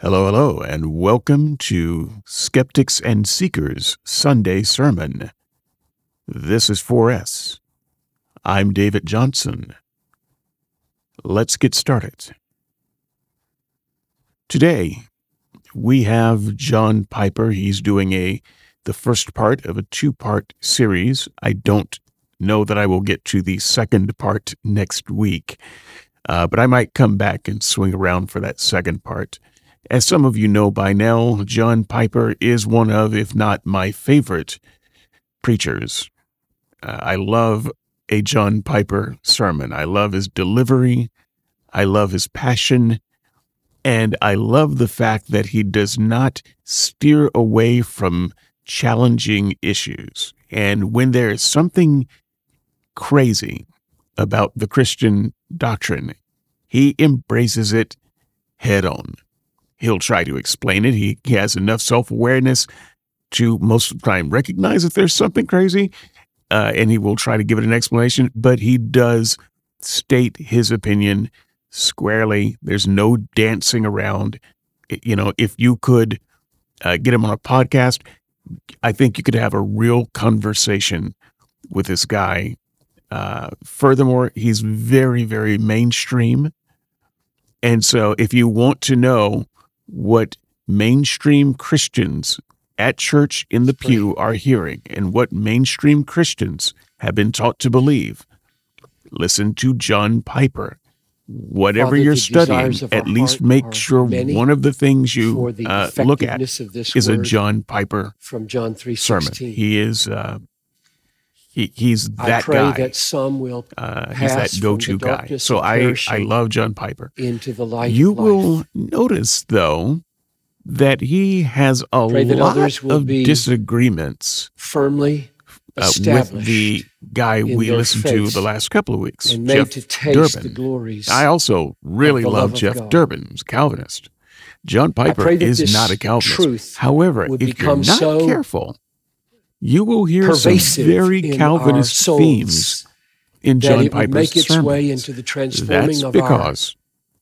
Hello, hello, and welcome to Skeptics and Seekers Sunday Sermon. This is 4S. I'm David Johnson. Let's get started. Today, we have John Piper. He's doing a the first part of a two-part series. I don't know that I will get to the second part next week, uh, but I might come back and swing around for that second part. As some of you know by now, John Piper is one of, if not my favorite, preachers. Uh, I love a John Piper sermon. I love his delivery. I love his passion. And I love the fact that he does not steer away from challenging issues. And when there is something crazy about the Christian doctrine, he embraces it head on. He'll try to explain it. He, he has enough self awareness to most of the time recognize if there's something crazy, uh, and he will try to give it an explanation, but he does state his opinion squarely. There's no dancing around. You know, if you could uh, get him on a podcast, I think you could have a real conversation with this guy. Uh, furthermore, he's very, very mainstream. And so if you want to know what mainstream Christians at church in the pew are hearing and what mainstream Christians have been taught to believe. Listen to John Piper. Whatever Father, you're studying, at least make sure one of the things you uh, look at is a John Piper from John sermon. He is uh, he, he's I that pray guy. that some will Uh, he's that go-to guy. So I I love John Piper. into the light You will notice, though, that he has a lot of disagreements firmly uh, with the guy we listened to the last couple of weeks, and made Jeff to taste the Durbin. glories. I also really love love Jeff. Durbin, who's Calvinist. John Piper is not a Calvinist. However, if you're not so careful, you will hear some very Calvinist themes in John Piper's make its sermons. way into the transforming That's of our because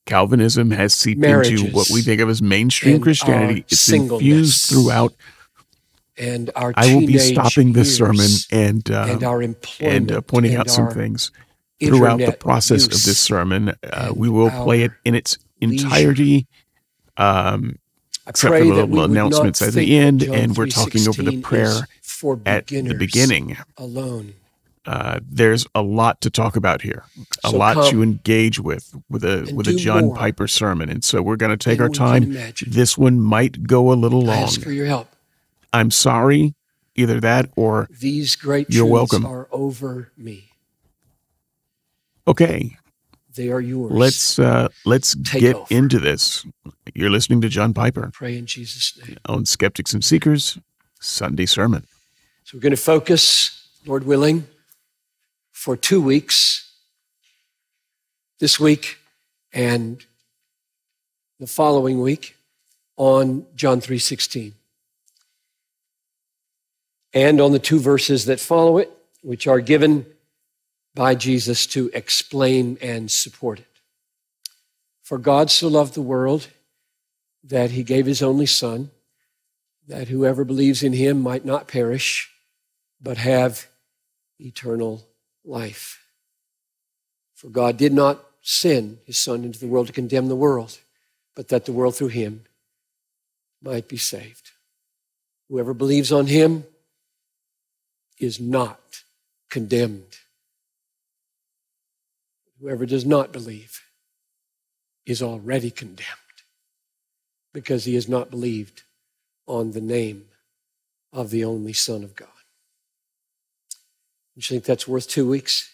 Calvinism has seeped into what we think of as mainstream Christianity. It's infused throughout. and our I will be stopping this sermon and uh, and and uh, pointing and out some things throughout the process of this sermon. Uh, we will play it in its entirety, um, except for the little we would not announcements at the end, and we're talking over the prayer for at the beginning. alone. Uh, there's a lot to talk about here, a So lot come to engage with with a with a John more Piper sermon, and so we're going to take our time. This one might go a little long. I ask for your help. I'm sorry, either that or These great You're welcome. are over me. okay. They are yours. Let's uh, let's Take get over. into this. You're listening to John Piper pray in Jesus' name. on Skeptics and Seekers Sunday Sermon. So we're going to focus, Lord willing, for two weeks, this week and the following week, on John 3:16. And on the two verses that follow it, which are given by Jesus to explain and support it. For God so loved the world that he gave his only son that whoever believes in him might not perish but have eternal life. For God did not send his Son into the world to condemn the world, but that the world through him might be saved. Whoever believes on him is not condemned. Whoever does not believe is already condemned because he has not believed on the name of the only Son of God. You think that's worth two weeks?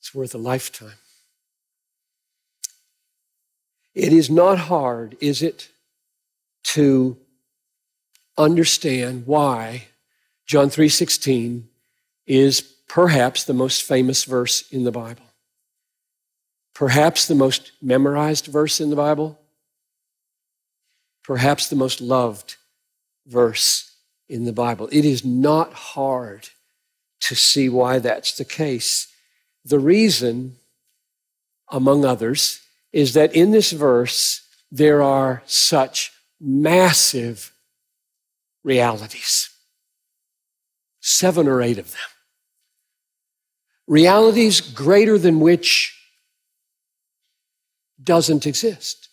It's worth a lifetime. It is not hard, is it, to understand why John 3:16 is perhaps the most famous verse in the Bible. Perhaps the most memorized verse in the Bible. Perhaps the most loved verse in the Bible. It is not hard to see why that's the case. The reason, among others, is that in this verse, there are such massive realities. Seven or eight of them. Realities greater than which doesn't exist.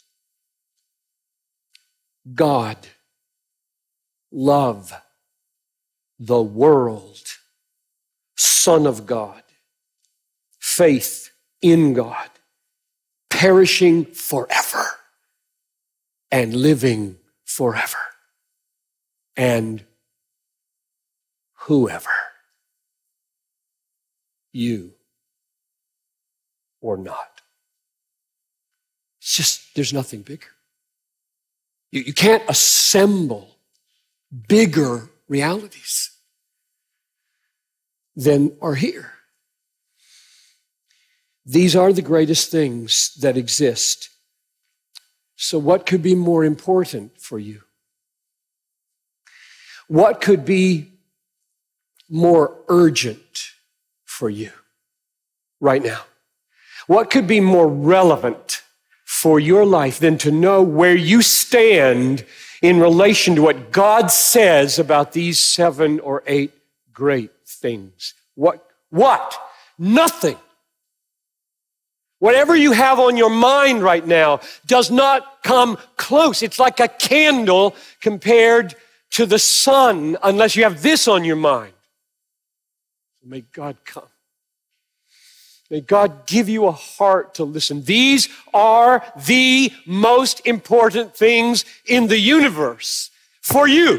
God, love, the world, Son of God, faith in God, perishing forever and living forever. And whoever, you or not. It's just, there's nothing bigger. You, you can't assemble bigger realities than are here. These are the greatest things that exist. So, what could be more important for you? What could be more urgent for you right now? What could be more relevant for your life than to know where you stand in relation to what God says about these seven or eight great things? What? What? Nothing. Whatever you have on your mind right now does not come close. It's like a candle compared to the sun unless you have this on your mind. May God come. May God give you a heart to listen. These are the most important things in the universe for you.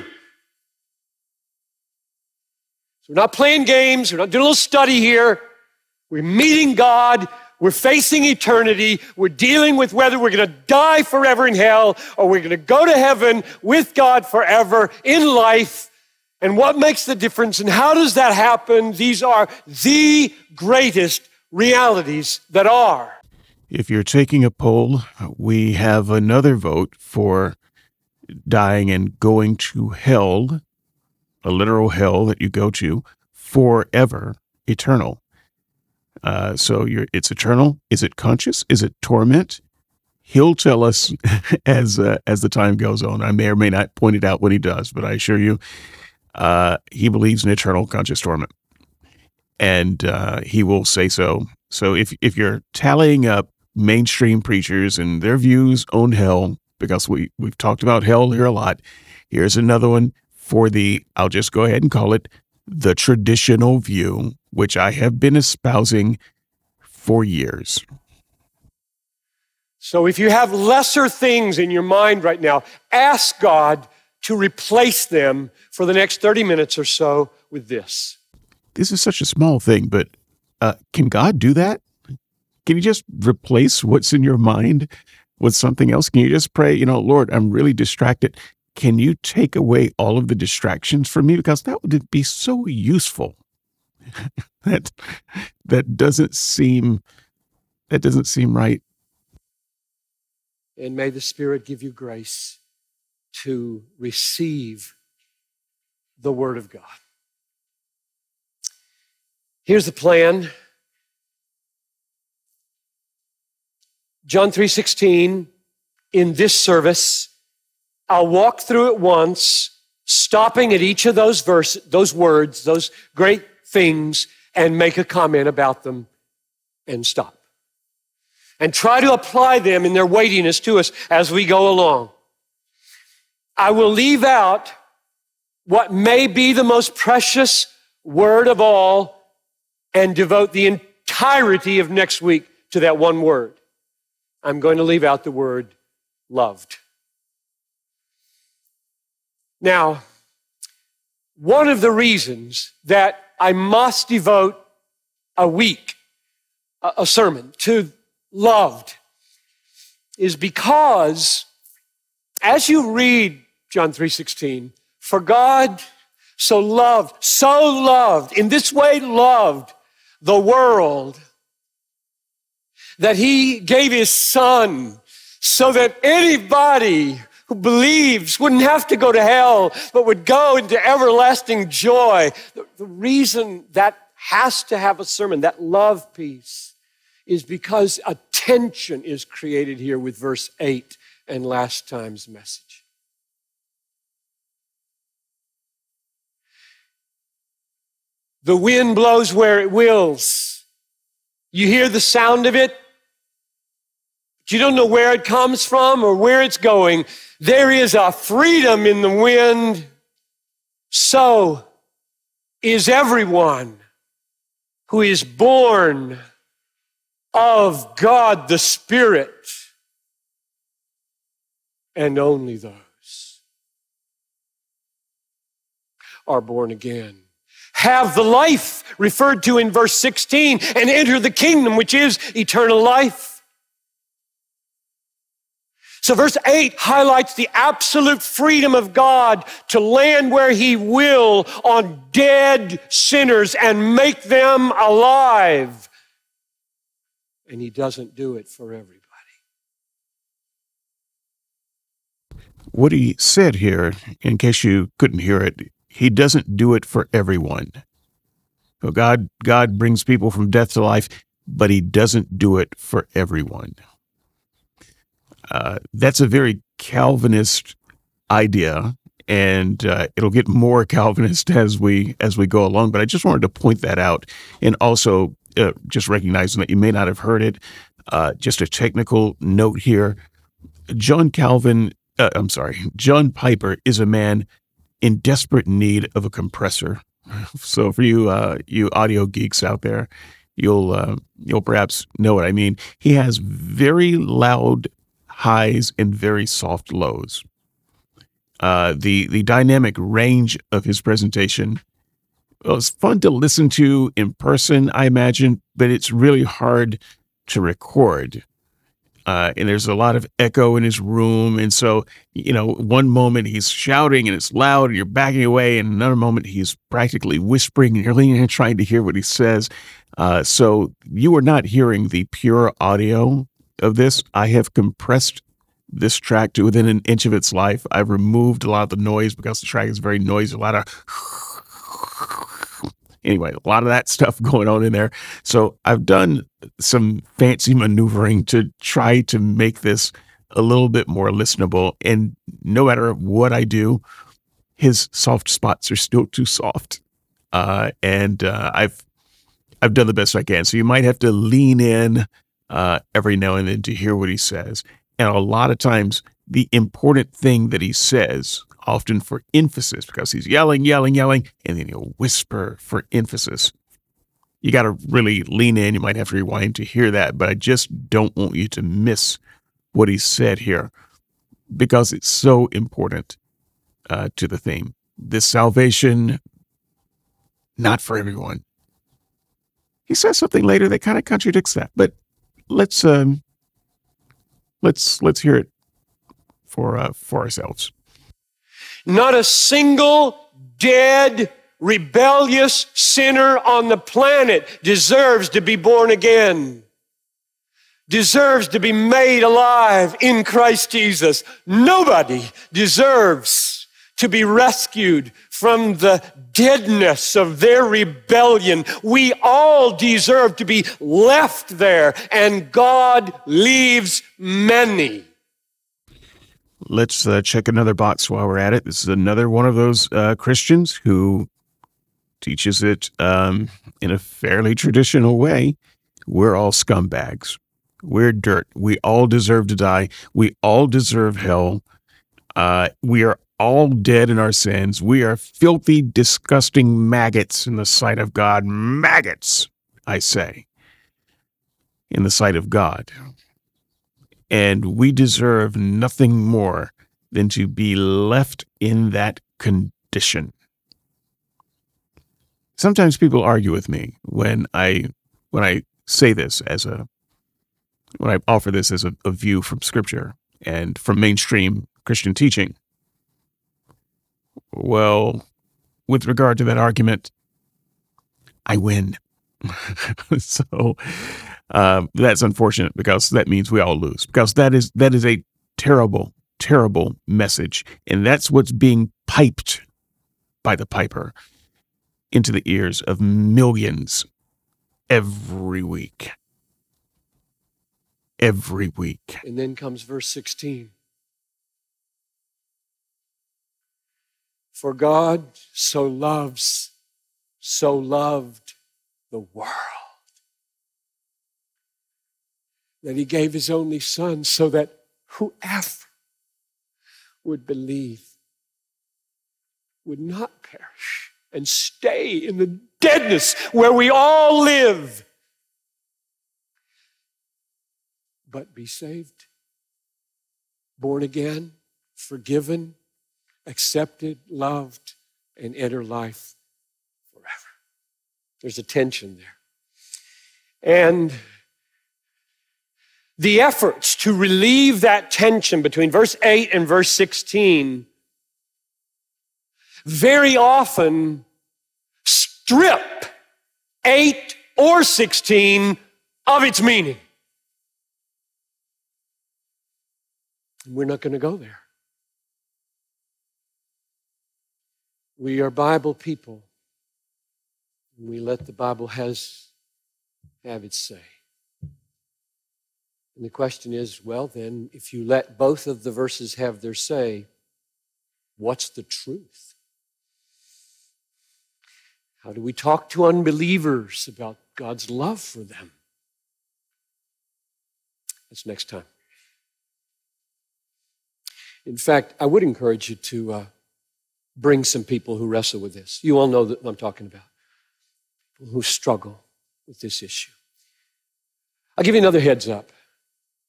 So we're not playing games. We're not doing a little study here. We're meeting God. We're facing eternity. We're dealing with whether we're going to die forever in hell or we're going to go to heaven with God forever in life. And what makes the difference and how does that happen? These are the greatest realities that are. If you're taking a poll, we have another vote for dying and going to hell, a literal hell that you go to forever, eternal. Uh, so it's eternal. Is it conscious? Is it torment? He'll tell us as uh, as the time goes on. I may or may not point it out when he does, but I assure you, uh, he believes in eternal conscious torment, and uh, he will say so. So if if you're tallying up mainstream preachers and their views on hell, because we we've talked about hell here a lot, here's another one for the. I'll just go ahead and call it the traditional view which I have been espousing for years. So if you have lesser things in your mind right now, ask God to replace them for the next 30 minutes or so with this. This is such a small thing, but uh, can God do that? Can you just replace what's in your mind with something else? Can you just pray, you know, Lord, I'm really distracted. Can you take away all of the distractions from me? Because that would be so useful. that that doesn't seem that doesn't seem right. And may the Spirit give you grace to receive the Word of God. Here's the plan. John 3:16 in this service I'll walk through it once stopping at each of those verses those words those great things and make a comment about them and stop. And try to apply them in their weightiness to us as we go along. I will leave out what may be the most precious word of all and devote the entirety of next week to that one word. I'm going to leave out the word loved. Now, one of the reasons that I must devote a week, a, sermon to loved is because as you read John 3:16, for God so loved, so loved, in this way loved the world that he gave his son so that anybody who believes wouldn't have to go to hell, but would go into everlasting joy. The, the reason that has to have a sermon, that love piece, is because a tension is created here with verse 8 and last time's message. The wind blows where it wills. You hear the sound of it, but you don't know where it comes from or where it's going. There is a freedom in the wind. So is everyone who is born of God the Spirit, and only those are born again. Have the life referred to in verse 16 and enter the kingdom, which is eternal life. So, verse 8 highlights the absolute freedom of God to land where He will on dead sinners and make them alive. And He doesn't do it for everybody. What he said here, in case you couldn't hear it, he doesn't do it for everyone. So God, God brings people from death to life, but He doesn't do it for everyone. Uh, that's a very Calvinist idea, and uh, it'll get more Calvinist as we as we go along. But I just wanted to point that out, and also uh, just recognizing that you may not have heard it. Uh, just a technical note here: John Calvin, uh, I'm sorry, John Piper is a man in desperate need of a compressor. So for you uh, you audio geeks out there, you'll uh, you'll perhaps know what I mean. He has very loud highs and very soft lows. Uh, the the dynamic range of his presentation was fun to listen to in person, I imagine, but it's really hard to record. Uh, and there's a lot of echo in his room. And so, you know, one moment he's shouting and it's loud and you're backing away, and another moment he's practically whispering and you're leaning in trying to hear what he says. Uh, so you are not hearing the pure audio of this. I have compressed this track to within an inch of its life. I've removed a lot of the noise because the track is very noisy, a lot of anyway, a lot of that stuff going on in there. So I've done some fancy maneuvering to try to make this a little bit more listenable. And no matter what I do, his soft spots are still too soft. Uh, and uh, I've I've done the best I can. So you might have to lean in uh, every now and then to hear what he says. And a lot of times, the important thing that he says often for emphasis because he's yelling, yelling, yelling, and then he'll whisper for emphasis. You got to really lean in. You might have to rewind to hear that, but I just don't want you to miss what he said here because it's so important uh, to the theme. This salvation, not for everyone. He says something later that kind of contradicts that, but let's um, let's let's hear it for uh, for ourselves. Not a single dead, rebellious sinner on the planet deserves to be born again, deserves to be made alive in Christ Jesus. Nobody deserves to be rescued from the deadness of their rebellion. We all deserve to be left there, and God leaves many let's uh, check another box while we're at it. This is another one of those uh, Christians who teaches it um, in a fairly traditional way. We're all scumbags. We're dirt. We all deserve to die. We all deserve hell. Uh, we are all dead in our sins. We are filthy, disgusting maggots in the sight of God. Maggots, I say, in the sight of God and we deserve nothing more than to be left in that condition. Sometimes people argue with me when I when I say this as a when I offer this as a, a view from scripture and from mainstream Christian teaching. Well, with regard to that argument, I win. so um, that's unfortunate because that means we all lose because that is that is a terrible, terrible message, and that's what's being piped by the piper into the ears of millions every week. every week. And then comes verse 16. For God so loves, so loved the world that he gave his only son so that whoever would believe would not perish and stay in the deadness where we all live, but be saved, born again, forgiven, accepted, loved, and enter life forever. There's a tension there. And the efforts to relieve that tension between verse 8 and verse 16 very often strip 8 or 16 of its meaning. We're not going to go there. We are Bible people. We let the Bible has have its say. And the question is well, then, if you let both of the verses have their say, what's the truth? How do we talk to unbelievers about God's love for them? That's next time. In fact, I would encourage you to uh, bring some people who wrestle with this. You all know what I'm talking about, who struggle with this issue. I'll give you another heads up.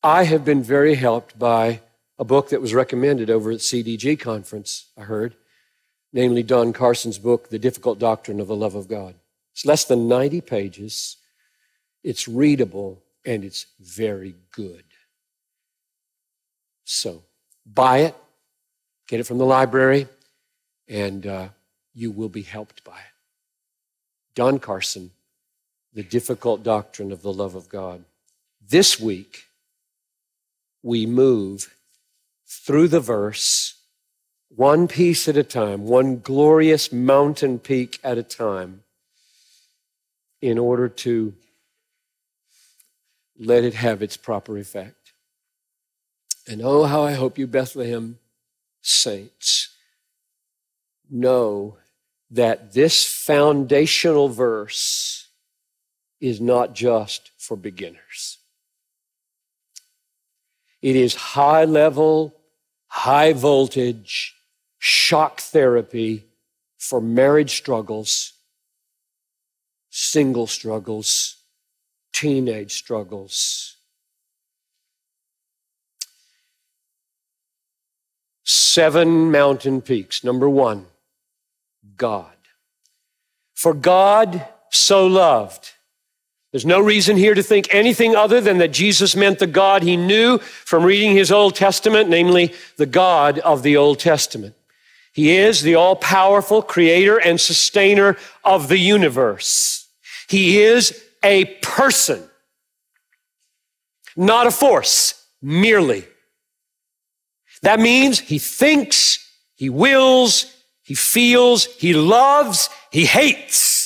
I have been very helped by a book that was recommended over at CDG conference, I heard, namely Don Carson's book, The Difficult Doctrine of the Love of God. It's less than 90 pages. It's readable and it's very good. So buy it, get it from the library, and uh, you will be helped by it. Don Carson, The Difficult Doctrine of the Love of God. This week, we move through the verse, one piece at a time, one glorious mountain peak at a time, in order to let it have its proper effect. And oh, how I hope you, Bethlehem saints, know that this foundational verse is not just for beginners. It is high level, high voltage shock therapy for marriage struggles, single struggles, teenage struggles. Seven mountain peaks. Number one, God. For God so loved there's no reason here to think anything other than that Jesus meant the God he knew from reading his Old Testament, namely the God of the Old Testament. He is the all powerful creator and sustainer of the universe. He is a person, not a force, merely. That means he thinks, he wills, he feels, he loves, he hates.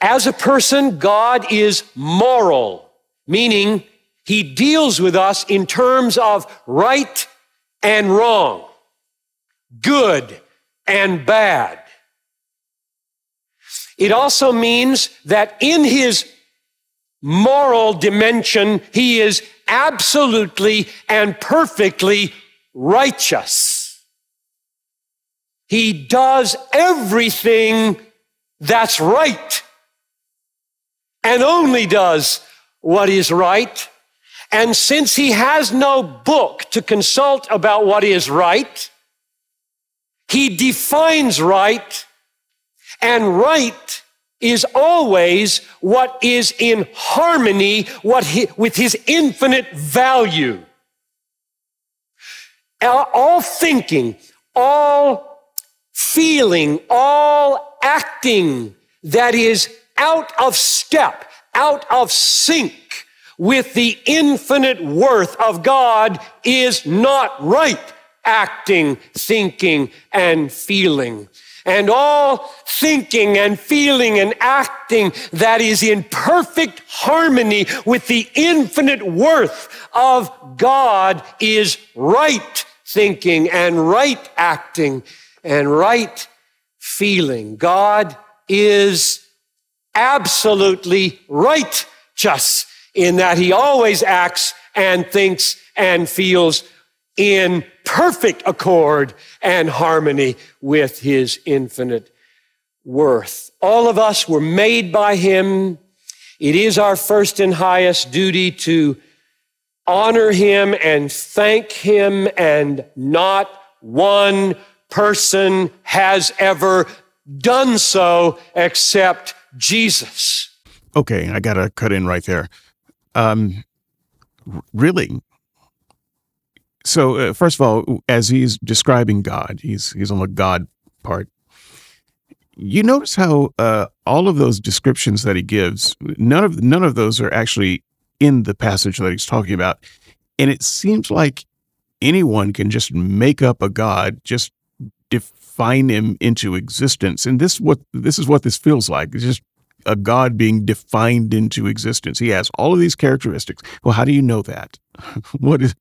As a person, God is moral, meaning he deals with us in terms of right and wrong, good and bad. It also means that in his moral dimension, he is absolutely and perfectly righteous. He does everything that's right and only does what is right. And since he has no book to consult about what is right, he defines right, and right is always what is in harmony what he, with his infinite value. All thinking, all feeling, all acting that is out of step, out of sync with the infinite worth of God is not right acting, thinking, and feeling. and all thinking and feeling and acting that is in perfect harmony with the infinite worth of God is right thinking and right acting and right feeling. God is absolutely righteous in that he always acts and thinks and feels in perfect accord and harmony with his infinite worth. All of us were made by him. It is our first and highest duty to honor him and thank him, and not one person has ever done so except Jesus. Okay, I got to cut in right there. Um, really? So, uh, first of all, as he's describing God, he's he's on the God part. You notice how uh, all of those descriptions that he gives, none of none of those are actually in the passage that he's talking about, and it seems like anyone can just make up a God, just define him into existence, and this what this is what this feels like. It's just a God being defined into existence. He has all of these characteristics. Well, how do you know that? what is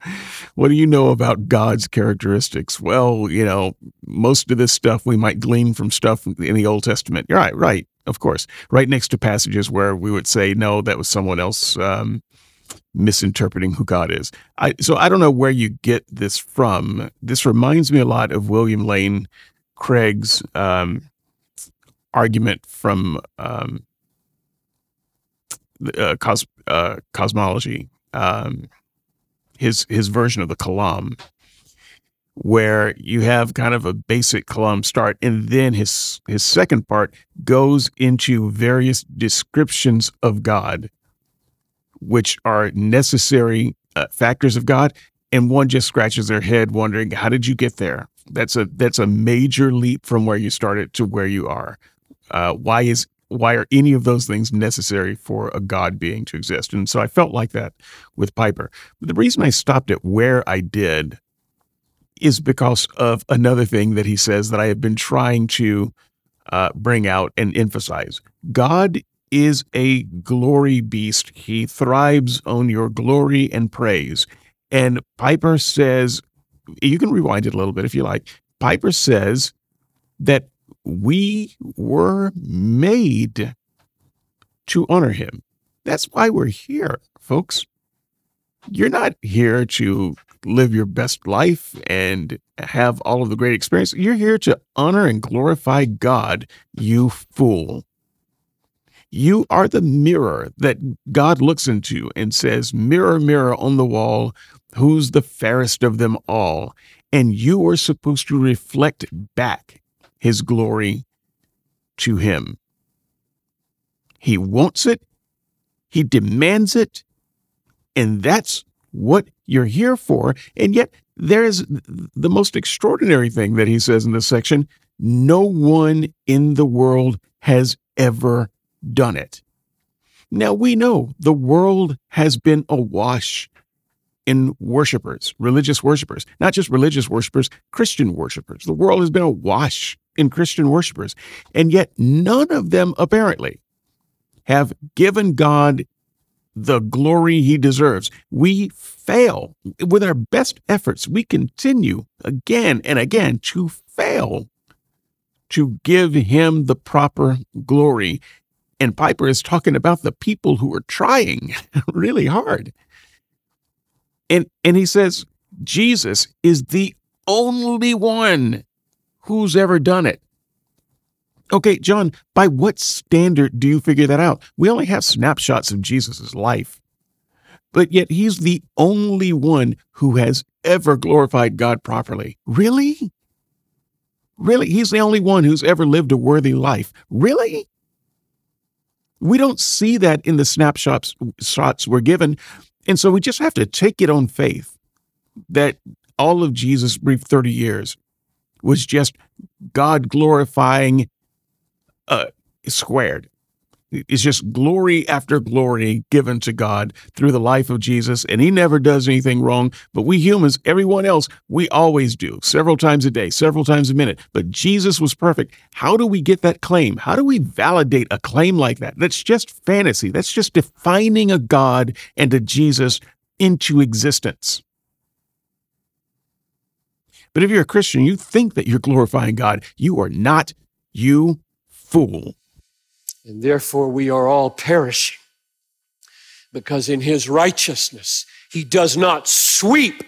what do you know about God's characteristics? Well, you know, most of this stuff we might glean from stuff in the Old Testament. You're right, right, of course. Right next to passages where we would say, no, that was someone else um, misinterpreting who God is. I, so I don't know where you get this from. This reminds me a lot of William Lane Craig's um, argument from um, uh, cos- uh, cosmology, um, his his version of the Kalam, where you have kind of a basic Kalam start, and then his his second part goes into various descriptions of God, which are necessary uh, factors of God, and one just scratches their head wondering, how did you get there? That's a that's a major leap from where you started to where you are. Uh, why is why are any of those things necessary for a God being to exist? And so I felt like that with Piper. But the reason I stopped at where I did is because of another thing that he says that I have been trying to uh, bring out and emphasize. God is a glory beast. He thrives on your glory and praise. And Piper says, you can rewind it a little bit if you like. Piper says that we were made to honor him. That's why we're here, folks. You're not here to live your best life and have all of the great experience. You're here to honor and glorify God, you fool. You are the mirror that God looks into and says, Mirror, mirror on the wall, who's the fairest of them all? And you are supposed to reflect back his glory to him. He wants it, he demands it, and that's what you're here for. And yet, there's the most extraordinary thing that he says in this section no one in the world has ever done it. Now, we know the world has been awash in worshipers, religious worshipers, not just religious worshipers, Christian worshipers. The world has been awash in Christian worshipers. And yet, none of them apparently have given God the glory he deserves. We fail with our best efforts. We continue again and again to fail to give him the proper glory. And Piper is talking about the people who are trying really hard. And, and he says, Jesus is the only one who's ever done it. Okay, John, by what standard do you figure that out? We only have snapshots of Jesus' life, but yet he's the only one who has ever glorified God properly. Really? Really? He's the only one who's ever lived a worthy life. Really? We don't see that in the snapshots shots we're given. And so we just have to take it on faith that all of Jesus' brief 30 years was just God glorifying uh, squared. It's just glory after glory given to God through the life of Jesus, and he never does anything wrong. But we humans, everyone else, we always do, several times a day, several times a minute. But Jesus was perfect. How do we get that claim? How do we validate a claim like that? That's just fantasy. That's just defining a God and a Jesus into existence. But if you're a Christian, you think that you're glorifying God. You are not, you fool. And therefore, we are all perishing because in his righteousness, he does not sweep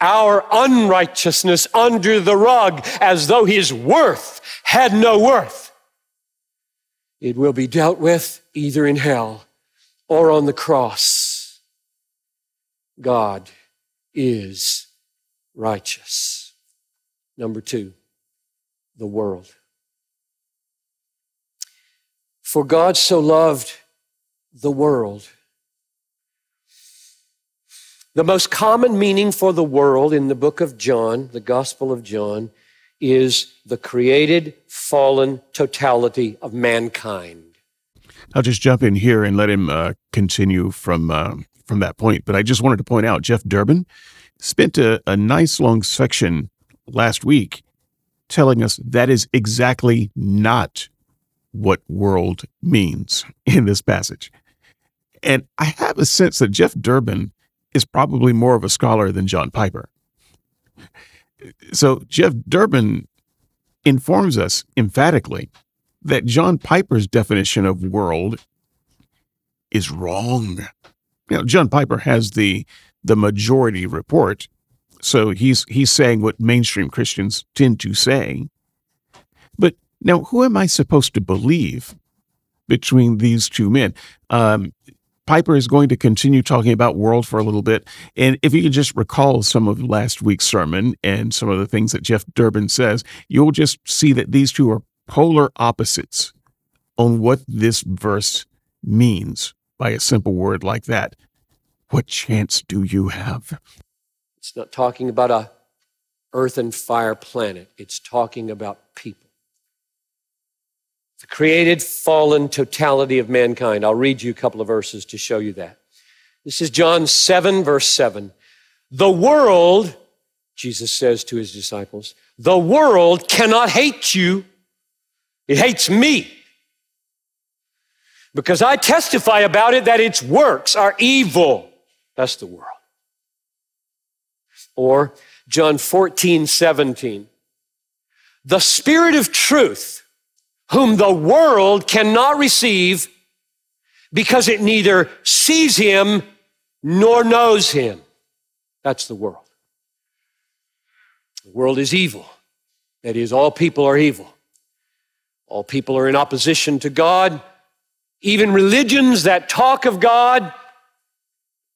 our unrighteousness under the rug as though his worth had no worth. It will be dealt with either in hell or on the cross. God is righteous. Number two, the world. For God so loved the world. The most common meaning for the world in the book of John, the Gospel of John, is the created, fallen totality of mankind. I'll just jump in here and let him uh, continue from uh, from that point. But I just wanted to point out Jeff Durbin spent a, a nice long section last week telling us that is exactly not what world means in this passage. And I have a sense that Jeff Durbin is probably more of a scholar than John Piper. So Jeff Durbin informs us emphatically that John Piper's definition of world is wrong. You know, John Piper has the the majority report, so he's he's saying what mainstream Christians tend to say. Now, who am I supposed to believe between these two men? Um, Piper is going to continue talking about world for a little bit. And if you could just recall some of last week's sermon and some of the things that Jeff Durbin says, you'll just see that these two are polar opposites on what this verse means by a simple word like that. What chance do you have? It's not talking about a earth and fire planet. It's talking about people. The created, fallen totality of mankind. I'll read you a couple of verses to show you that. This is John 7, verse 7. The world, Jesus says to his disciples, the world cannot hate you. It hates me. Because I testify about it that its works are evil. That's the world. Or John 14, 17. The Spirit of truth, whom the world cannot receive because it neither sees him nor knows him. That's the world. The world is evil. That is, all people are evil. All people are in opposition to God. Even religions that talk of God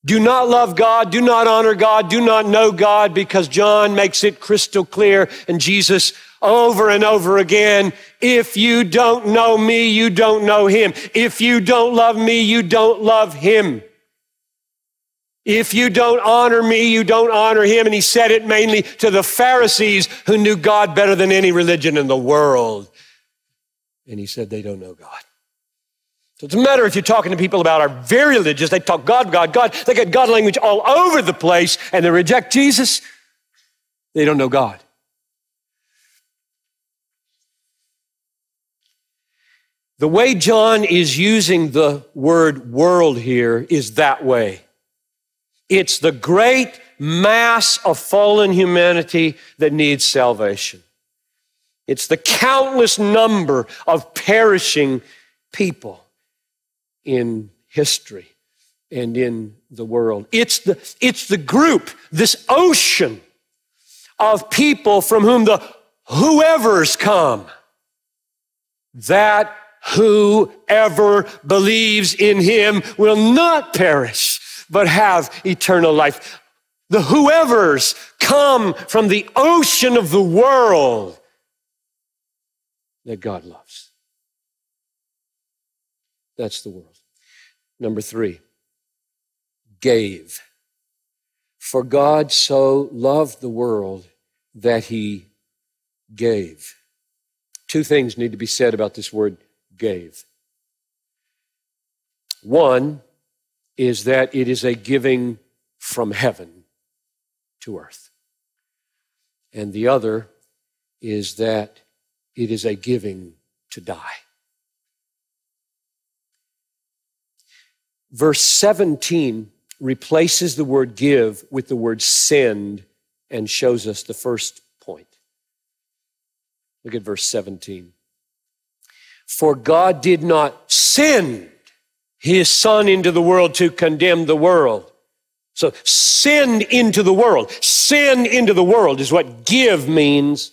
do not love God, do not honor God, do not know God, because John makes it crystal clear and Jesus over and over again. If you don't know me, you don't know him. If you don't love me, you don't love him. If you don't honor me, you don't honor him. And he said it mainly to the Pharisees who knew God better than any religion in the world. And he said they don't know God. So it doesn't matter if you're talking to people about our very religious, they talk God, God, God. They get God language all over the place and they reject Jesus. They don't know God. The way John is using the word world here is that way. It's the great mass of fallen humanity that needs salvation. It's the countless number of perishing people in history and in the world. It's the, it's the group, this ocean of people from whom the whoever's come. That whoever believes in him will not perish, but have eternal life. The whoever's come from the ocean of the world that God loves. That's the world. Number three, gave. For God so loved the world that he gave. Two things need to be said about this word gave. One is that it is a giving from heaven to earth. And the other is that it is a giving to die. Verse 17 replaces the word give with the word send and shows us the first point. Look at verse 17. For God did not send his son into the world to condemn the world. So send into the world. Send into the world is what give means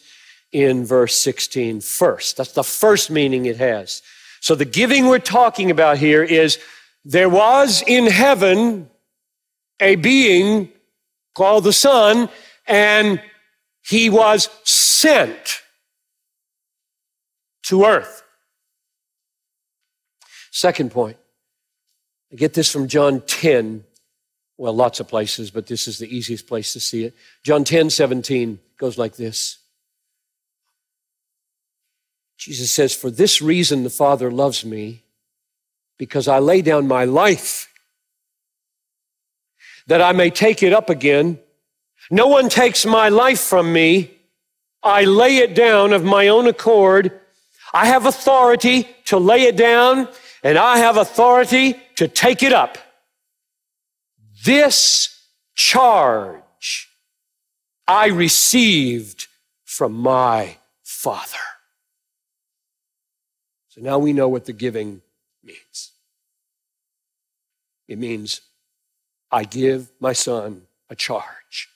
in verse 16 first. That's the first meaning it has. So the giving we're talking about here is there was in heaven a being called the Son, and he was sent to earth. Second point. I get this from John 10. Well, lots of places, but this is the easiest place to see it. John 10, 17 goes like this. Jesus says, For this reason the Father loves me, because I lay down my life that I may take it up again. No one takes my life from me. I lay it down of my own accord. I have authority to lay it down, and I have authority to take it up. This charge I received from my Father. So now we know what the giving means. It means I give my son a charge.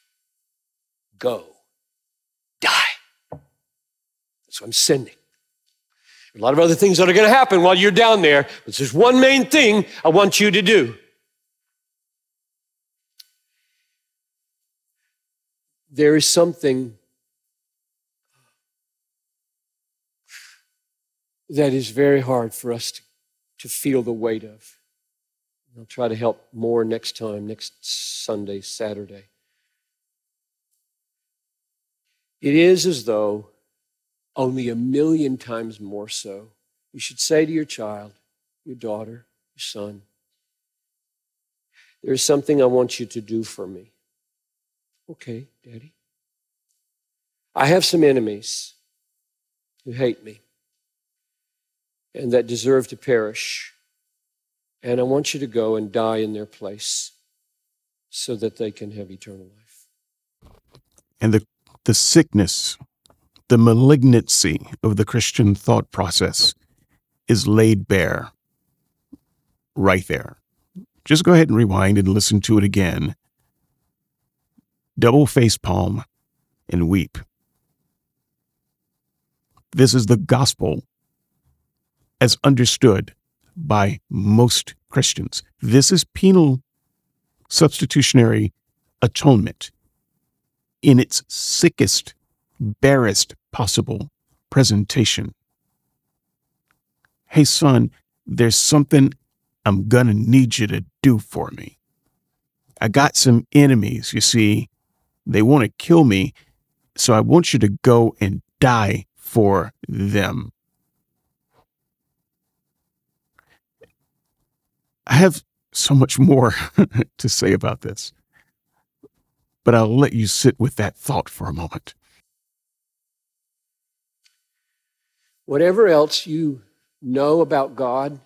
Go, die. What I'm sending. A lot of other things that are going to happen while you're down there, but there's one main thing I want you to do. There is something that is very hard for us to, to feel the weight of. I'll try to help more next time, next Sunday, Saturday. It is as though only a million times more so. You should say to your child, your daughter, your son, there's something I want you to do for me. Okay, Daddy. I have some enemies who hate me and that deserve to perish. And I want you to go and die in their place so that they can have eternal life. And the, the sickness, the malignancy of the Christian thought process is laid bare right there. Just go ahead and rewind and listen to it again. Double face palm and weep. This is the gospel as understood by most Christians. This is penal substitutionary atonement in its sickest, barest possible presentation. Hey, son, there's something I'm gonna need you to do for me. I got some enemies, you see. They want to kill me, so I want you to go and die for them. I have so much more to say about this, but I'll let you sit with that thought for a moment. Whatever else you know about God,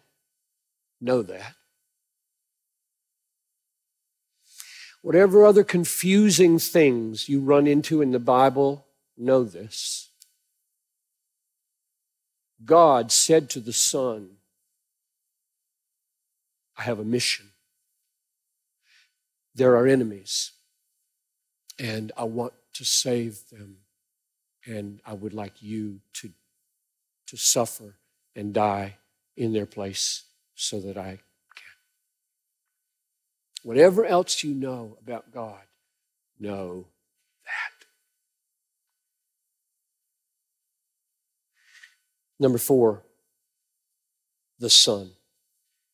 know that. Whatever other confusing things you run into in the Bible, know this. God said to the Son, I have a mission. There are enemies, and I want to save them, and I would like you to, to suffer and die in their place so that I can. Whatever else you know about God, know that. Number four, the Son.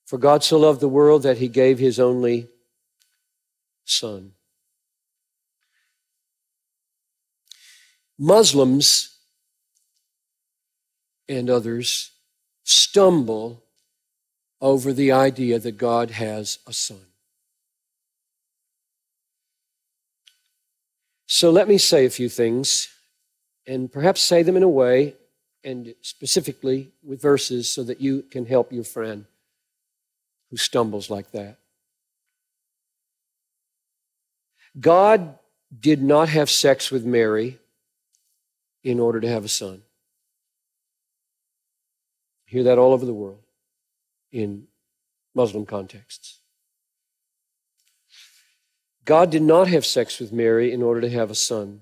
For God so loved the world that he gave his only Son. Muslims and others stumble over the idea that God has a son. So let me say a few things and perhaps say them in a way and specifically with verses so that you can help your friend who stumbles like that. God did not have sex with Mary in order to have a son. Hear that all over the world in Muslim contexts. God did not have sex with Mary in order to have a son.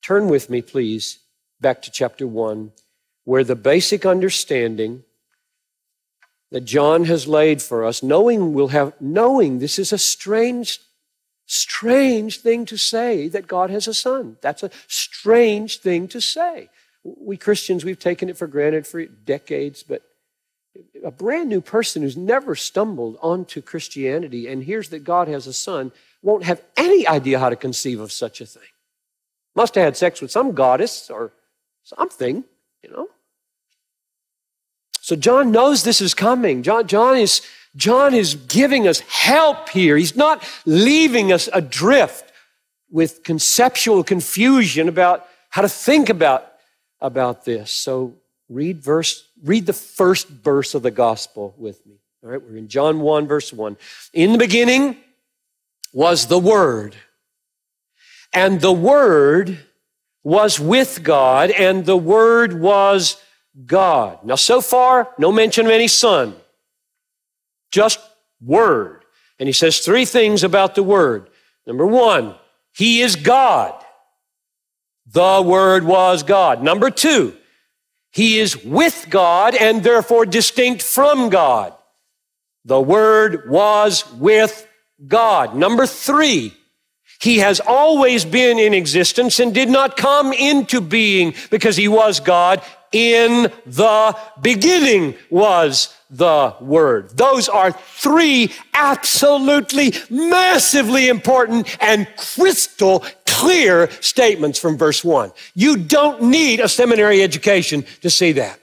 Turn with me, please, back to chapter 1, where the basic understanding that John has laid for us, knowing we'll have, knowing this is a strange Strange thing to say that God has a son. That's a strange thing to say. We Christians, we've taken it for granted for decades, but a brand new person who's never stumbled onto Christianity and hears that God has a son won't have any idea how to conceive of such a thing. Must have had sex with some goddess or something, you know. So John knows this is coming. John, John is John is giving us help here. He's not leaving us adrift with conceptual confusion about how to think about, about this. So read verse, read the first verse of the gospel with me. All right, we're in John 1, verse 1. In the beginning was the Word, and the Word was with God, and the Word was God. Now, so far, no mention of any Son. Just Word. And he says three things about the Word. Number one, He is God. The Word was God. Number two, He is with God and therefore distinct from God. The Word was with God. Number three, He has always been in existence and did not come into being because He was God. In the beginning was the Word. Those are three absolutely massively important and crystal clear statements from verse 1. You don't need a seminary education to see that.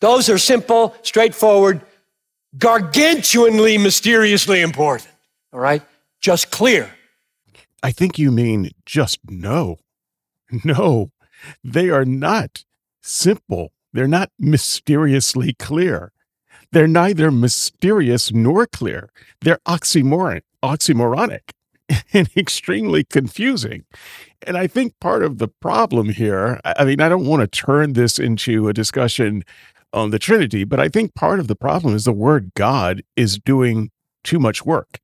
Those are simple, straightforward, gargantuanly, mysteriously important. All right? Just clear. I think you mean just no. No, they are not simple they're not mysteriously clear. They're neither mysterious nor clear. They're oxymoron, oxymoronic and extremely confusing. And I think part of the problem here, I mean, I don't want to turn this into a discussion on the Trinity, but I think part of the problem is the word God is doing too much work.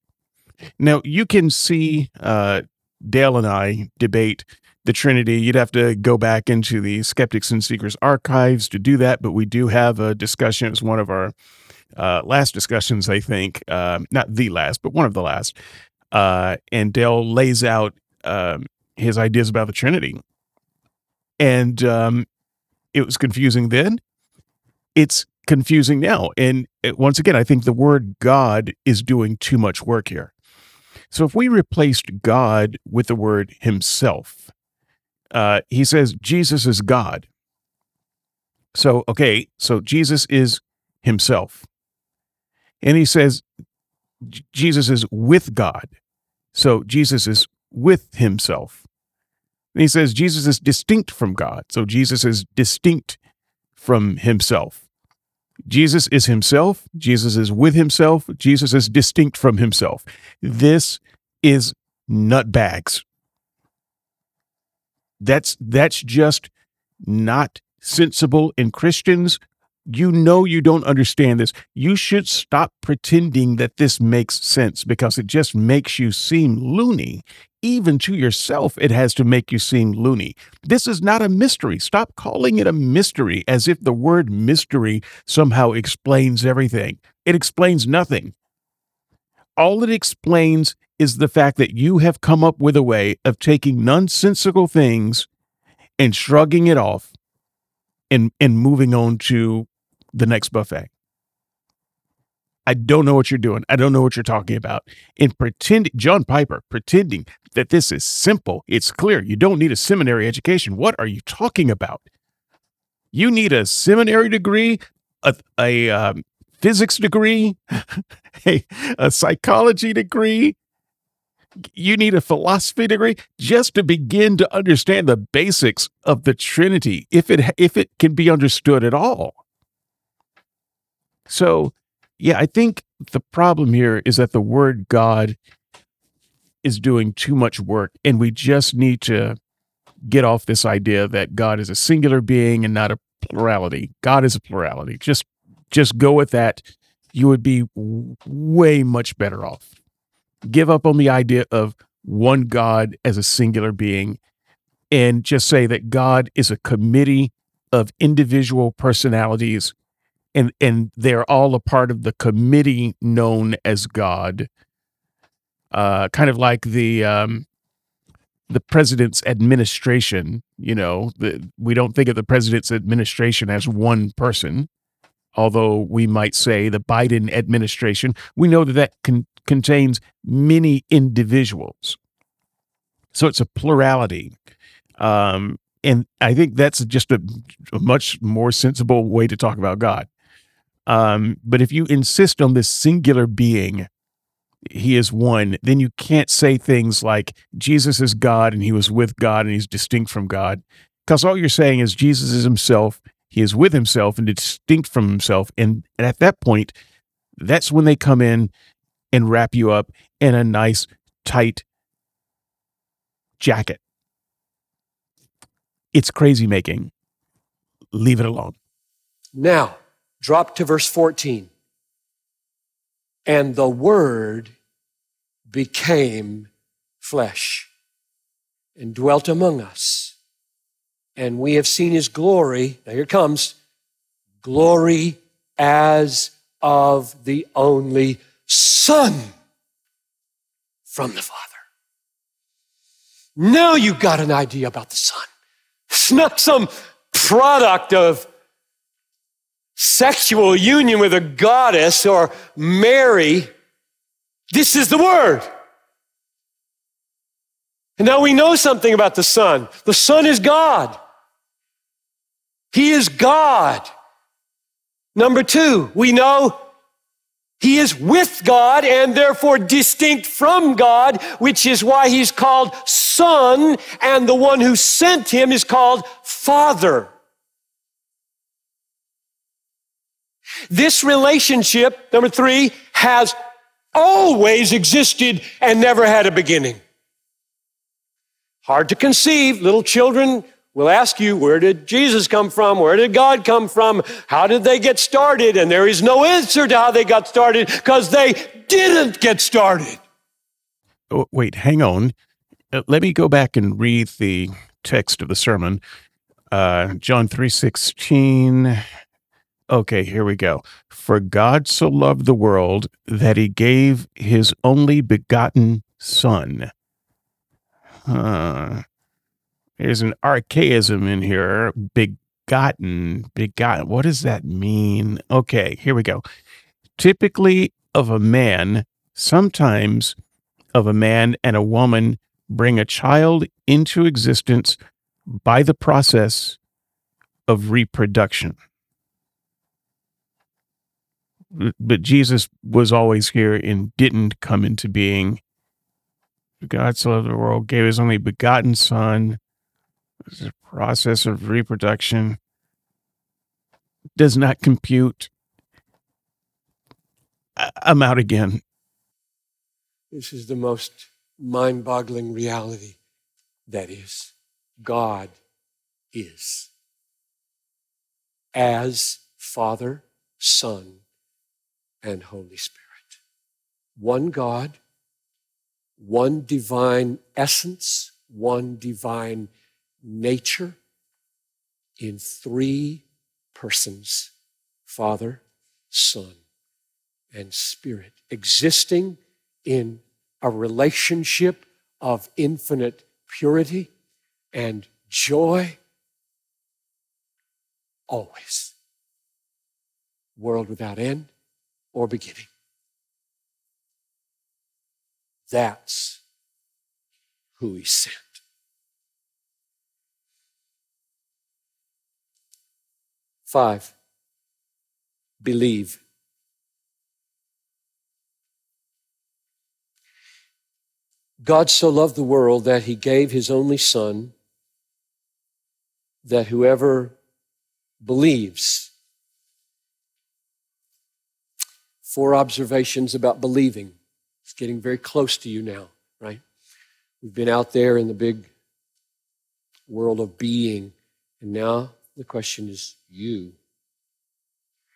Now, you can see uh, Dale and I debate the Trinity. You'd have to go back into the Skeptics and Seekers archives to do that, but we do have a discussion. It's one of our uh, last discussions, I think, uh, not the last, but one of the last. Uh, and Dale lays out um, his ideas about the Trinity. And um, it was confusing then. It's confusing now. And uh, once again, I think the word God is doing too much work here. So if we replaced God with the word Himself, uh, he says Jesus is God. So, okay, so Jesus is himself. And he says Jesus is with God. So Jesus is with himself. And he says Jesus is distinct from God. So Jesus is distinct from himself. Jesus is himself. Jesus is with himself. Jesus is distinct from himself. This is nutbags that's that's just not sensible in Christians. You know you don't understand this. You should stop pretending that this makes sense because it just makes you seem loony. Even to yourself, it has to make you seem loony. This is not a mystery. Stop calling it a mystery as if the word mystery somehow explains everything. It explains nothing. All it explains is the fact that you have come up with a way of taking nonsensical things and shrugging it off and and moving on to the next buffet. I don't know what you're doing. I don't know what you're talking about. And pretending, John Piper, pretending that this is simple, it's clear. You don't need a seminary education. What are you talking about? You need a seminary degree, a, a um, physics degree, a, a psychology degree, you need a philosophy degree just to begin to understand the basics of the Trinity, if it if it can be understood at all. So, yeah, I think the problem here is that the word God is doing too much work, and we just need to get off this idea that God is a singular being and not a plurality. God is a plurality. Just just go with that. You would be way much better off give up on the idea of one God as a singular being and just say that God is a committee of individual personalities and and they're all a part of the committee known as God. Uh, kind of like the um, the president's administration. You know, the, we don't think of the president's administration as one person, although we might say the Biden administration. We know that that can contains many individuals. So it's a plurality. Um, and I think that's just a, a, much more sensible way to talk about God. Um, but if you insist on this singular being, he is one, then you can't say things like Jesus is God and he was with God and he's distinct from God. Because all you're saying is Jesus is himself, he is with himself and distinct from himself. And, and at that point, that's when they come in and wrap you up in a nice, tight jacket. It's crazy making. Leave it alone. Now, drop to verse 14. And the Word became flesh and dwelt among us. And we have seen his glory. Now here comes glory as of the only Son from the Father. Now you got an idea about the Son. It's not some product of sexual union with a goddess or Mary. This is the Word. And now we know something about the Son. The Son is God. He is God. Number two, we know he is with God and therefore distinct from God, which is why he's called Son, and the one who sent him is called Father. This relationship, number three, has always existed and never had a beginning. Hard to conceive. Little children will ask you, where did Jesus come from? Where did God come from? How did they get started? And there is no answer to how they got started because they didn't get started. Oh, wait, hang on. Uh, let me go back and read the text of the sermon. Uh, John 3:16. Okay, here we go. For God so loved the world that he gave his only begotten son. Uh, there's an archaism in here. Begotten, begotten. What does that mean? Okay, here we go. Typically of a man, sometimes of a man and a woman bring a child into existence by the process of reproduction. But Jesus was always here and didn't come into being. God so loved the world, gave his only begotten Son, the process of reproduction does not compute. I'm out again. This is the most mind boggling reality that is, God is. As Father, Son, and Holy Spirit. One God, one divine essence, one divine nature in three persons Father, Son, and Spirit, existing in a relationship of infinite purity and joy always. World without end or beginning. That's who he sent. Five, believe. God so loved the world that he gave his only son that whoever believes four observations about believing. It's getting very close to you now, right? We've been out there in the big world of being, and now the question is you.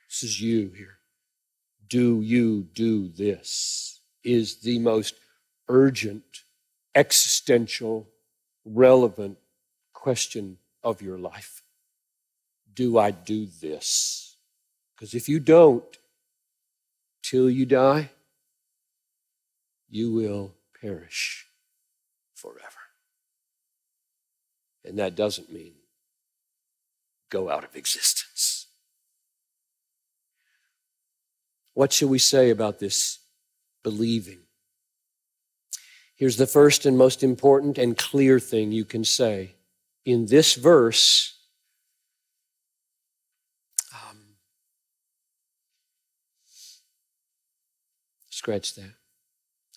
This is you here. Do you do this? Is the most urgent, existential, relevant question of your life. Do I do this? Because if you don't, till you die, you will perish forever. And that doesn't mean go out of existence. What shall we say about this believing? Here's the first and most important and clear thing you can say. In this verse, scratch that.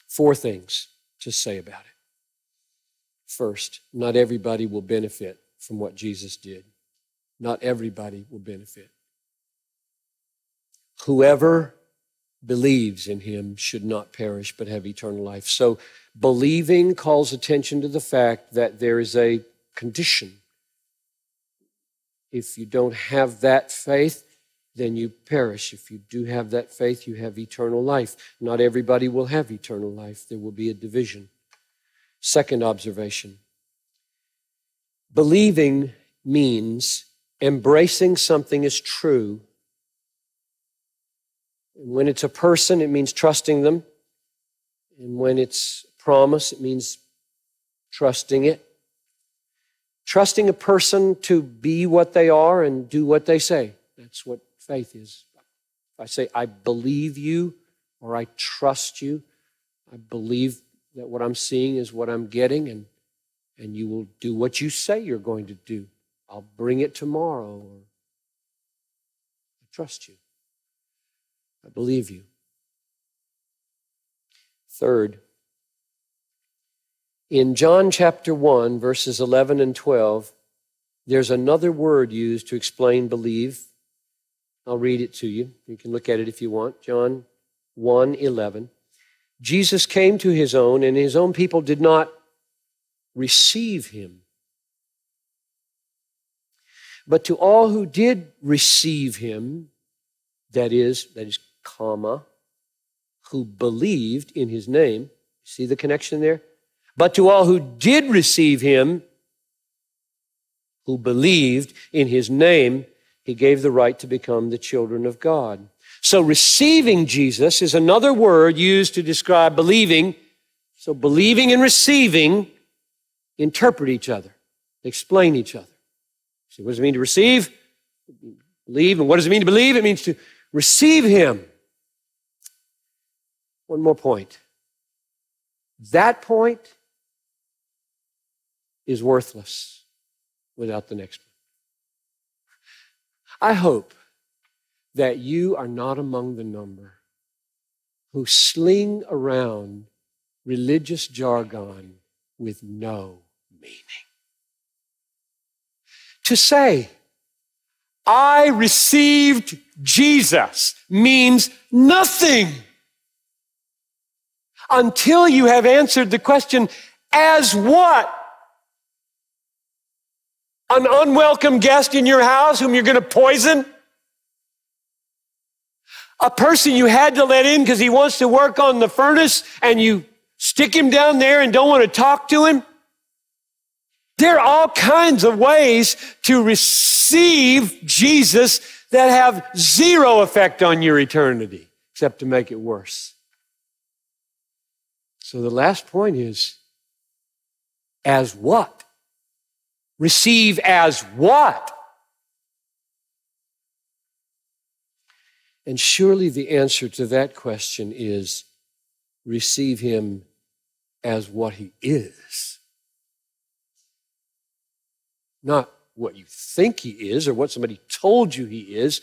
Four things to say about it. First, not everybody will benefit from what Jesus did. Not everybody will benefit. Whoever believes in him should not perish but have eternal life. So believing calls attention to the fact that there is a condition. If you don't have that faith, then you perish. If you do have that faith, you have eternal life. Not everybody will have eternal life. There will be a division. Second observation. Believing means embracing something as true when it's a person, it means trusting them. And when it's promise, it means trusting it. Trusting a person to be what they are and do what they say. That's what faith is. I say, I believe you or I trust you, I believe that what I'm seeing is what I'm getting, and, and you will do what you say you're going to do. I'll bring it tomorrow, or I trust you. I believe you. Third, in John chapter 1, verses 11 and 12, there's another word used to explain believe. I'll read it to you. You can look at it if you want. John 1 11. Jesus came to his own, and his own people did not receive him. But to all who did receive him, that is, that is comma, who believed in his name. See the connection there? But to all who did receive him, who believed in his name, he gave the right to become the children of God. So receiving Jesus is another word used to describe believing. So believing and receiving interpret each other, explain each other. See, what does it mean to receive? Believe. And what does it mean to believe? It means to receive him. One more point. That point is worthless without the next. I hope that you are not among the number who sling around religious jargon with no meaning. To say, I received Jesus means nothing until you have answered the question, as what? An unwelcome guest in your house whom you're going to poison? A person you had to let in because he wants to work on the furnace and you stick him down there and don't want to talk to him? There are all kinds of ways to receive Jesus that have zero effect on your eternity, except to make it worse. So the last point is as what? Receive as what? And surely the answer to that question is receive him as what he is. Not what you think he is or what somebody told you he is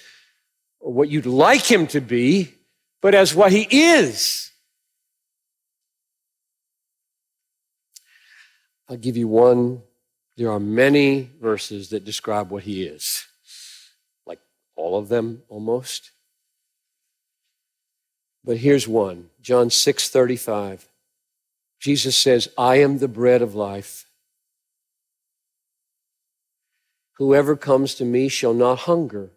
or what you'd like him to be, but as what he is. I'll give you one. There are many verses that describe what he is, like all of them almost. But here's one John 6 35. Jesus says, I am the bread of life. Whoever comes to me shall not hunger,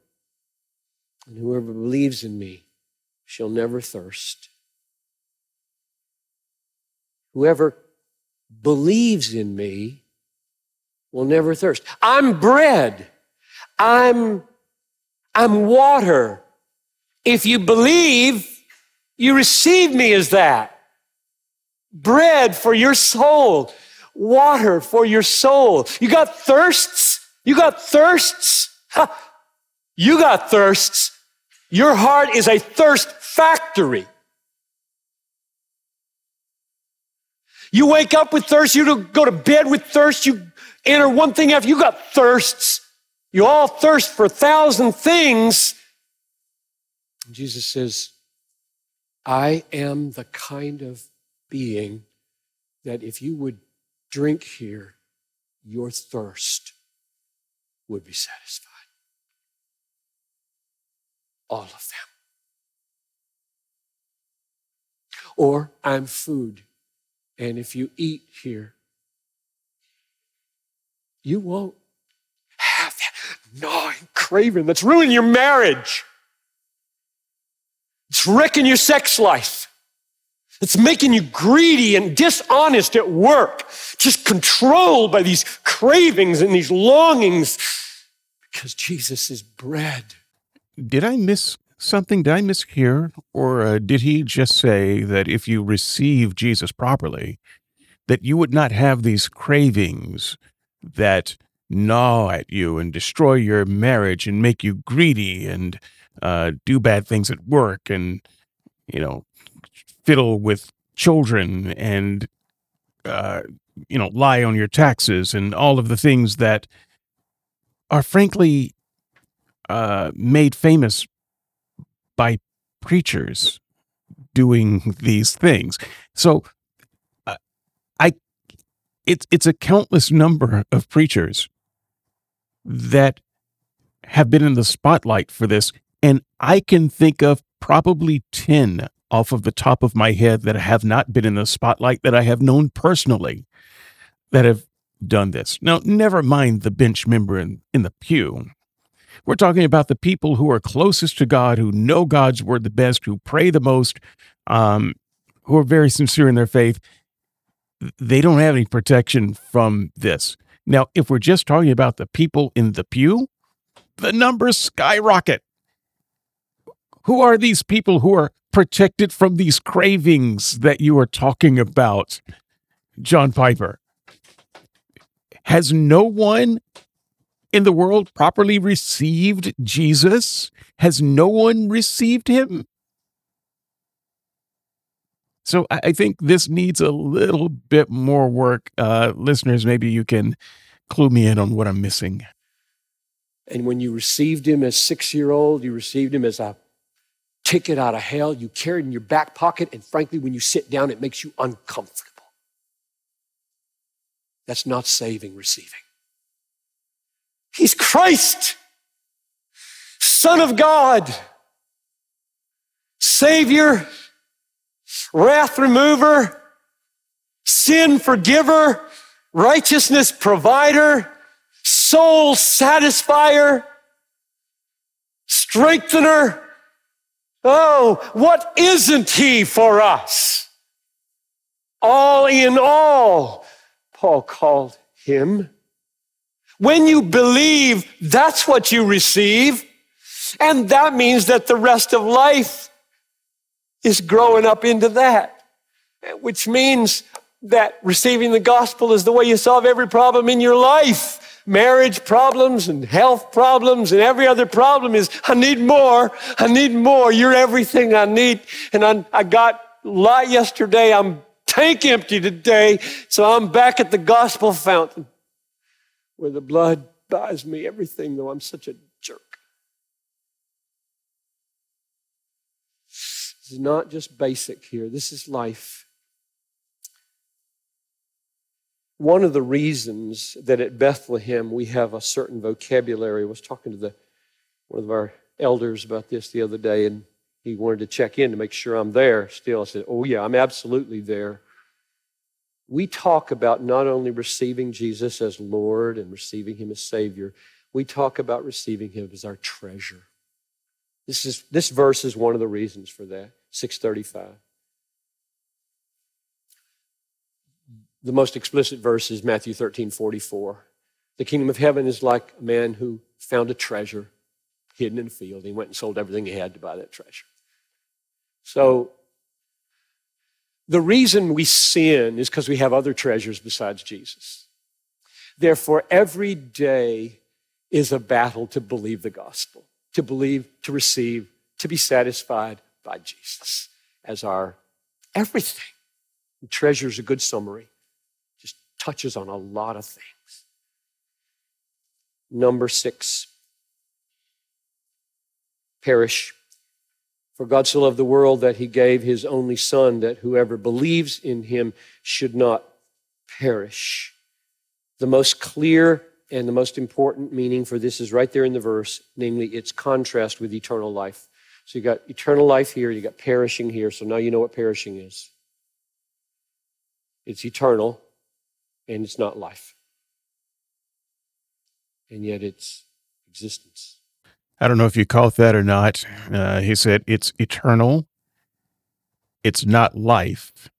and whoever believes in me shall never thirst. Whoever believes in me will never thirst. I'm bread. I'm, I'm water. If you believe, you receive me as that. Bread for your soul, water for your soul. You got thirsts? You got thirsts? You got thirsts. Your heart is a thirst factory. You wake up with thirst, you go to bed with thirst, you enter one thing after, you got thirsts. You all thirst for a thousand things. Jesus says, I am the kind of being that if you would drink here, your thirst would be satisfied. All of them. Or I'm food, and if you eat here, you won't have that gnawing craving that's ruining your marriage. It's wrecking your sex life. It's making you greedy and dishonest at work, just controlled by these cravings and these longings because Jesus is bread. Did I miss something? Did I mishear? Or uh, did he just say that if you receive Jesus properly, that you would not have these cravings that gnaw at you and destroy your marriage and make you greedy and uh, do bad things at work and, you know, fiddle with children and, uh, you know, lie on your taxes and all of the things that are frankly uh, made famous by preachers doing these things. So it's it's a countless number of preachers that have been in the spotlight for this and I can think of probably 10 off of the top of my head that have not been in the spotlight that I have known personally that have done this. Now, never mind the bench member in, in the pew. We're talking about the people who are closest to God, who know God's word the best, who pray the most, um, who are very sincere in their faith. They don't have any protection from this. Now, if we're just talking about the people in the pew, the numbers skyrocket. Who are these people who are protected from these cravings that you are talking about, John Piper? Has no one in the world properly received Jesus? Has no one received him? So I think this needs a little bit more work. Uh, listeners, maybe you can clue me in on what I'm missing. And when you received him as six year old, you received him as a ticket out of hell. You carried in your back pocket. And frankly, when you sit down, it makes you uncomfortable. That's not saving, receiving. He's Christ, Son of God, Savior, wrath remover, sin forgiver, righteousness provider, soul satisfier, strengthener. Oh, what isn't He for us? All in all, Paul called Him. When you believe, that's what you receive. And that means that the rest of life is growing up into that, which means that receiving the gospel is the way you solve every problem in your life. Marriage problems and health problems and every other problem is, I need more. I need more. You're everything I need. And I, I got a lot yesterday. I'm tank empty today. So I'm back at the gospel fountain where the blood buys me everything, though I'm such a This is not just basic here, this is life. one of the reasons that at Bethlehem we have a certain vocabulary. I was talking to the, one of our elders about this the other day, and he wanted to check in to make sure I'm there still. I said, Oh, yeah, I'm absolutely there. We talk about not only receiving Jesus as Lord and receiving Him as Savior, we talk about receiving Him as our treasure. This, is, this verse is one of the reasons for that. 635. The most explicit verse is Matthew 13, 44. The kingdom of heaven is like a man who found a treasure hidden in a field. He went and sold everything he had to buy that treasure. So, the reason we sin is because we have other treasures besides Jesus. Therefore, every day is a battle to believe the gospel, to believe, to receive, to be satisfied by Jesus as our everything. Treasure is a good summary just touches on a lot of things. Number six, perish. For God so loved the world that he gave his only Son, that whoever believes in him should not perish. The most clear and the most important meaning for this is right there in the verse, namely its contrast with eternal life. So you got eternal life here, you got perishing here, so now you know what perishing is. It's eternal, and it's not life. And yet it's existence. I don't know if you caught that or not. Uh, he said it's eternal, it's not life,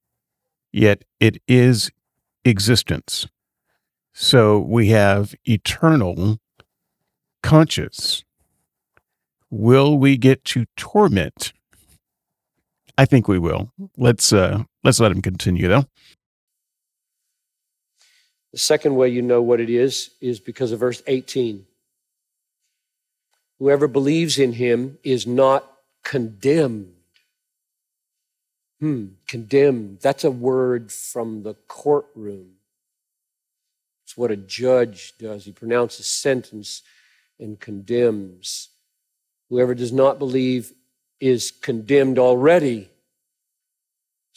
yet it is existence. So we have eternal conscious. Will we get to torment? I think we will. Let's uh, let's let him continue though. The second way you know what it is is because of verse 18. Whoever believes in him is not condemned. Hmm, condemned. That's a word from the courtroom. What a judge does. He pronounces sentence and condemns. Whoever does not believe is condemned already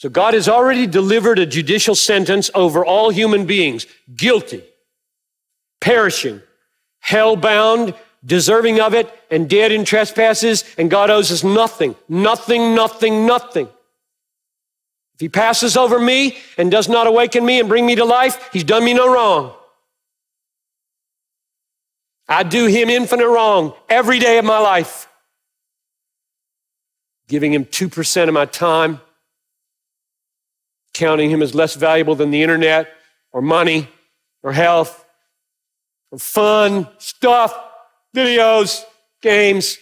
so God has already delivered a judicial sentence over all human beings guilty, perishing, hell bound, deserving of it, and dead in trespasses, and God owes us nothing, nothing, nothing, nothing. If He passes over me and does not awaken me and bring me to life, He's done me no wrong. I do Him infinite wrong every day of my life, giving Him 2% of my time counting him as less valuable than the internet or money or health or fun, stuff, videos, games.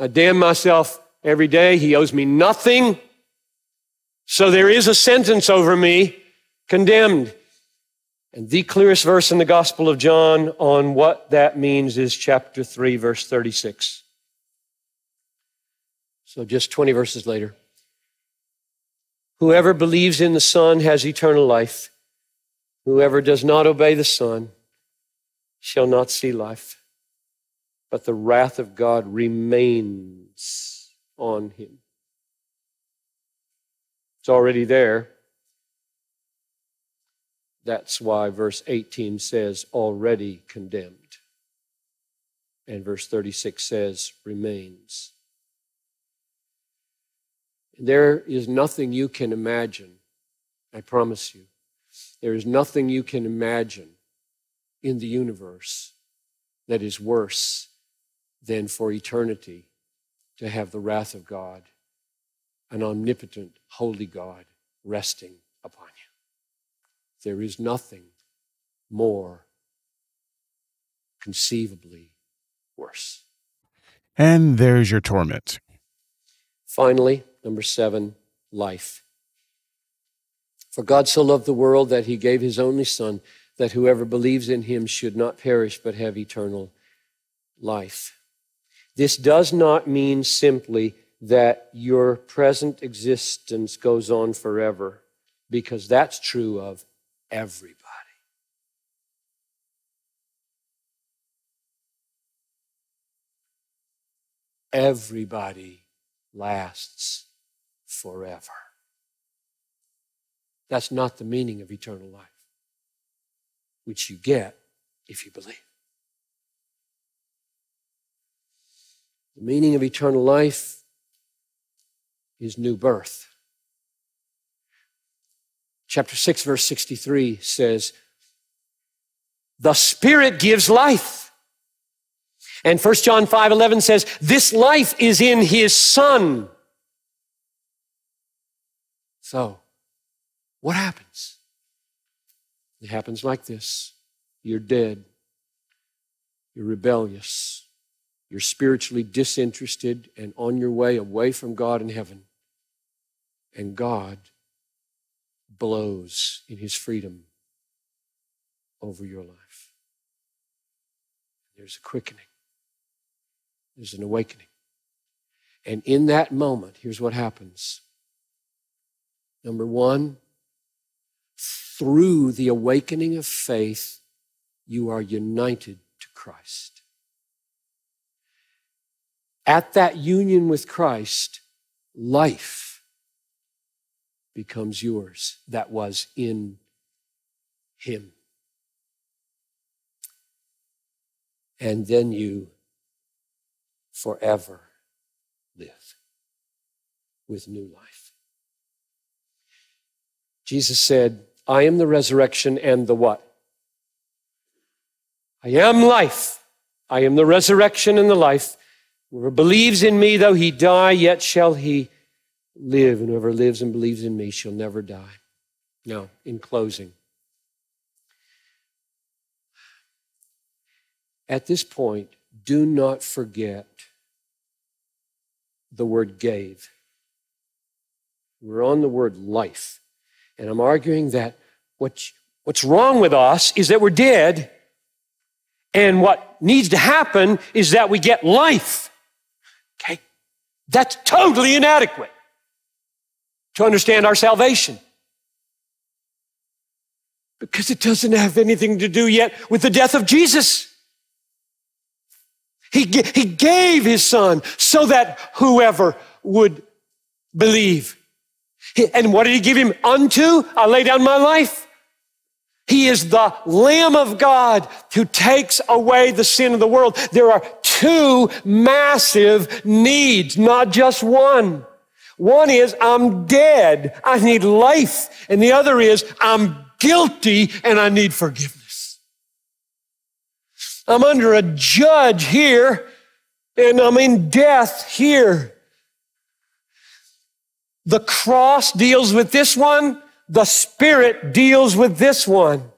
I damn myself every day. He owes me nothing. So there is a sentence over me, condemned. And the clearest verse in the Gospel of John on what that means is chapter 3, verse 36. So just 20 verses later. Whoever believes in the Son has eternal life. Whoever does not obey the Son shall not see life, but the wrath of God remains on him. It's already there. That's why verse 18 says, already condemned. And verse 36 says, remains. There is nothing you can imagine, I promise you. There is nothing you can imagine in the universe that is worse than for eternity to have the wrath of God, an omnipotent, holy God, resting upon. There is nothing more conceivably worse. And there's your torment. Finally, Number seven, life. For God so loved the world that he gave his only Son, that whoever believes in him should not perish but have eternal life. This does not mean simply that your present existence goes on forever, because that's true of everybody. Everybody lasts forever. That's not the meaning of eternal life, which you get if you believe. The meaning of eternal life is new birth. Chapter 6, verse 63 says, The Spirit gives life. And 1 John 5 11 says, This life is in His Son. So, what happens? It happens like this you're dead, you're rebellious, you're spiritually disinterested and on your way away from God in heaven. And God blows in His freedom over your life. There's a quickening, there's an awakening. And in that moment, here's what happens. Number one, through the awakening of faith, you are united to Christ. At that union with Christ, life becomes yours that was in Him. And then you forever live with new life. Jesus said, I am the resurrection and the what? I am life. I am the resurrection and the life. Whoever believes in me, though he die, yet shall he live. And whoever lives and believes in me shall never die. Now, in closing, at this point, do not forget the word gave. We're on the word life. And I'm arguing that what, what's wrong with us is that we're dead, and what needs to happen is that we get life. Okay? That's totally inadequate to understand our salvation. Because it doesn't have anything to do yet with the death of Jesus. He, he gave his son so that whoever would believe and what did he give him unto? I lay down my life. He is the Lamb of God who takes away the sin of the world. There are two massive needs, not just one. One is I'm dead. I need life. And the other is I'm guilty and I need forgiveness. I'm under a judge here and I'm in death here. The cross deals with this one. The Spirit deals with this one.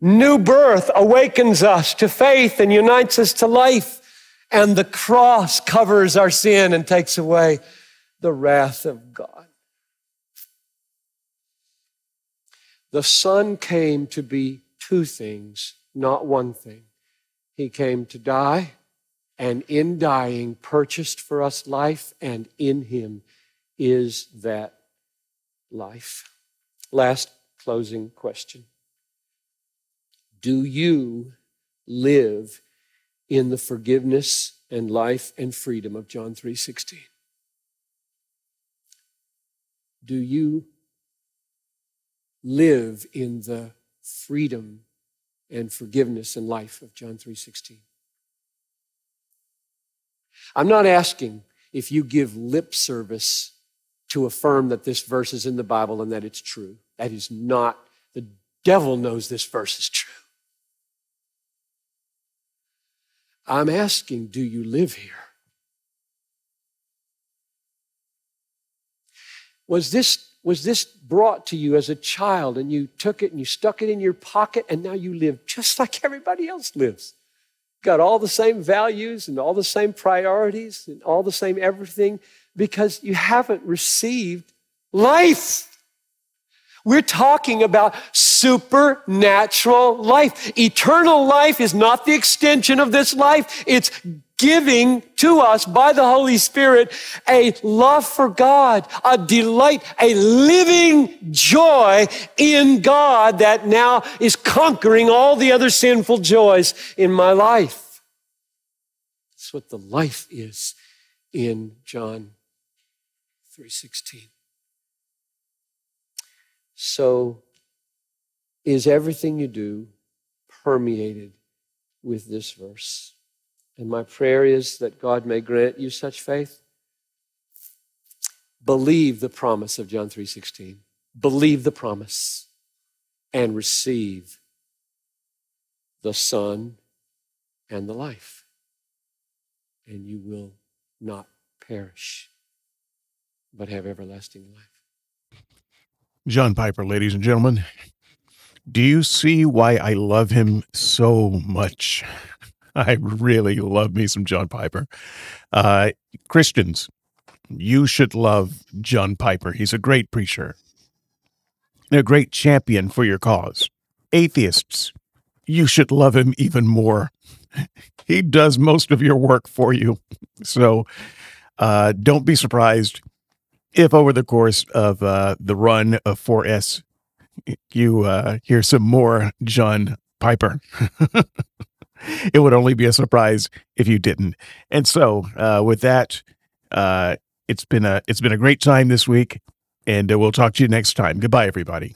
New birth awakens us to faith and unites us to life. And the cross covers our sin and takes away the wrath of God. The Son came to be two things, not one thing. He came to die, and in dying, purchased for us life, and in Him is that life? Last closing question. Do you live in the forgiveness and life and freedom of John 3:16? Do you live in the freedom and forgiveness and life of John 3:16? I'm not asking if you give lip service to affirm that this verse is in the Bible and that it's true. That is not, the devil knows this verse is true. I'm asking, do you live here? Was this, was this brought to you as a child and you took it and you stuck it in your pocket and now you live just like everybody else lives? Got all the same values and all the same priorities and all the same everything because you haven't received life. We're talking about supernatural life. Eternal life is not the extension of this life. It's giving to us by the Holy Spirit a love for God, a delight, a living joy in God that now is conquering all the other sinful joys in my life. That's what the life is in John 3:16. So is everything you do permeated with this verse. And my prayer is that God may grant you such faith. Believe the promise of John 3:16. Believe the promise and receive the Son and the life. And you will not perish, but have everlasting life. John Piper, ladies and gentlemen, do you see why I love him so much? I really love me some John Piper. Uh, Christians, you should love John Piper. He's a great preacher, a great champion for your cause. Atheists, you should love him even more. He does most of your work for you. So uh, don't be surprised if over the course of uh, the run of 4S, you uh, hear some more John Piper. it would only be a surprise if you didn't. And so, uh, with that, uh, it's been a it's been a great time this week, and uh, we'll talk to you next time. Goodbye, everybody.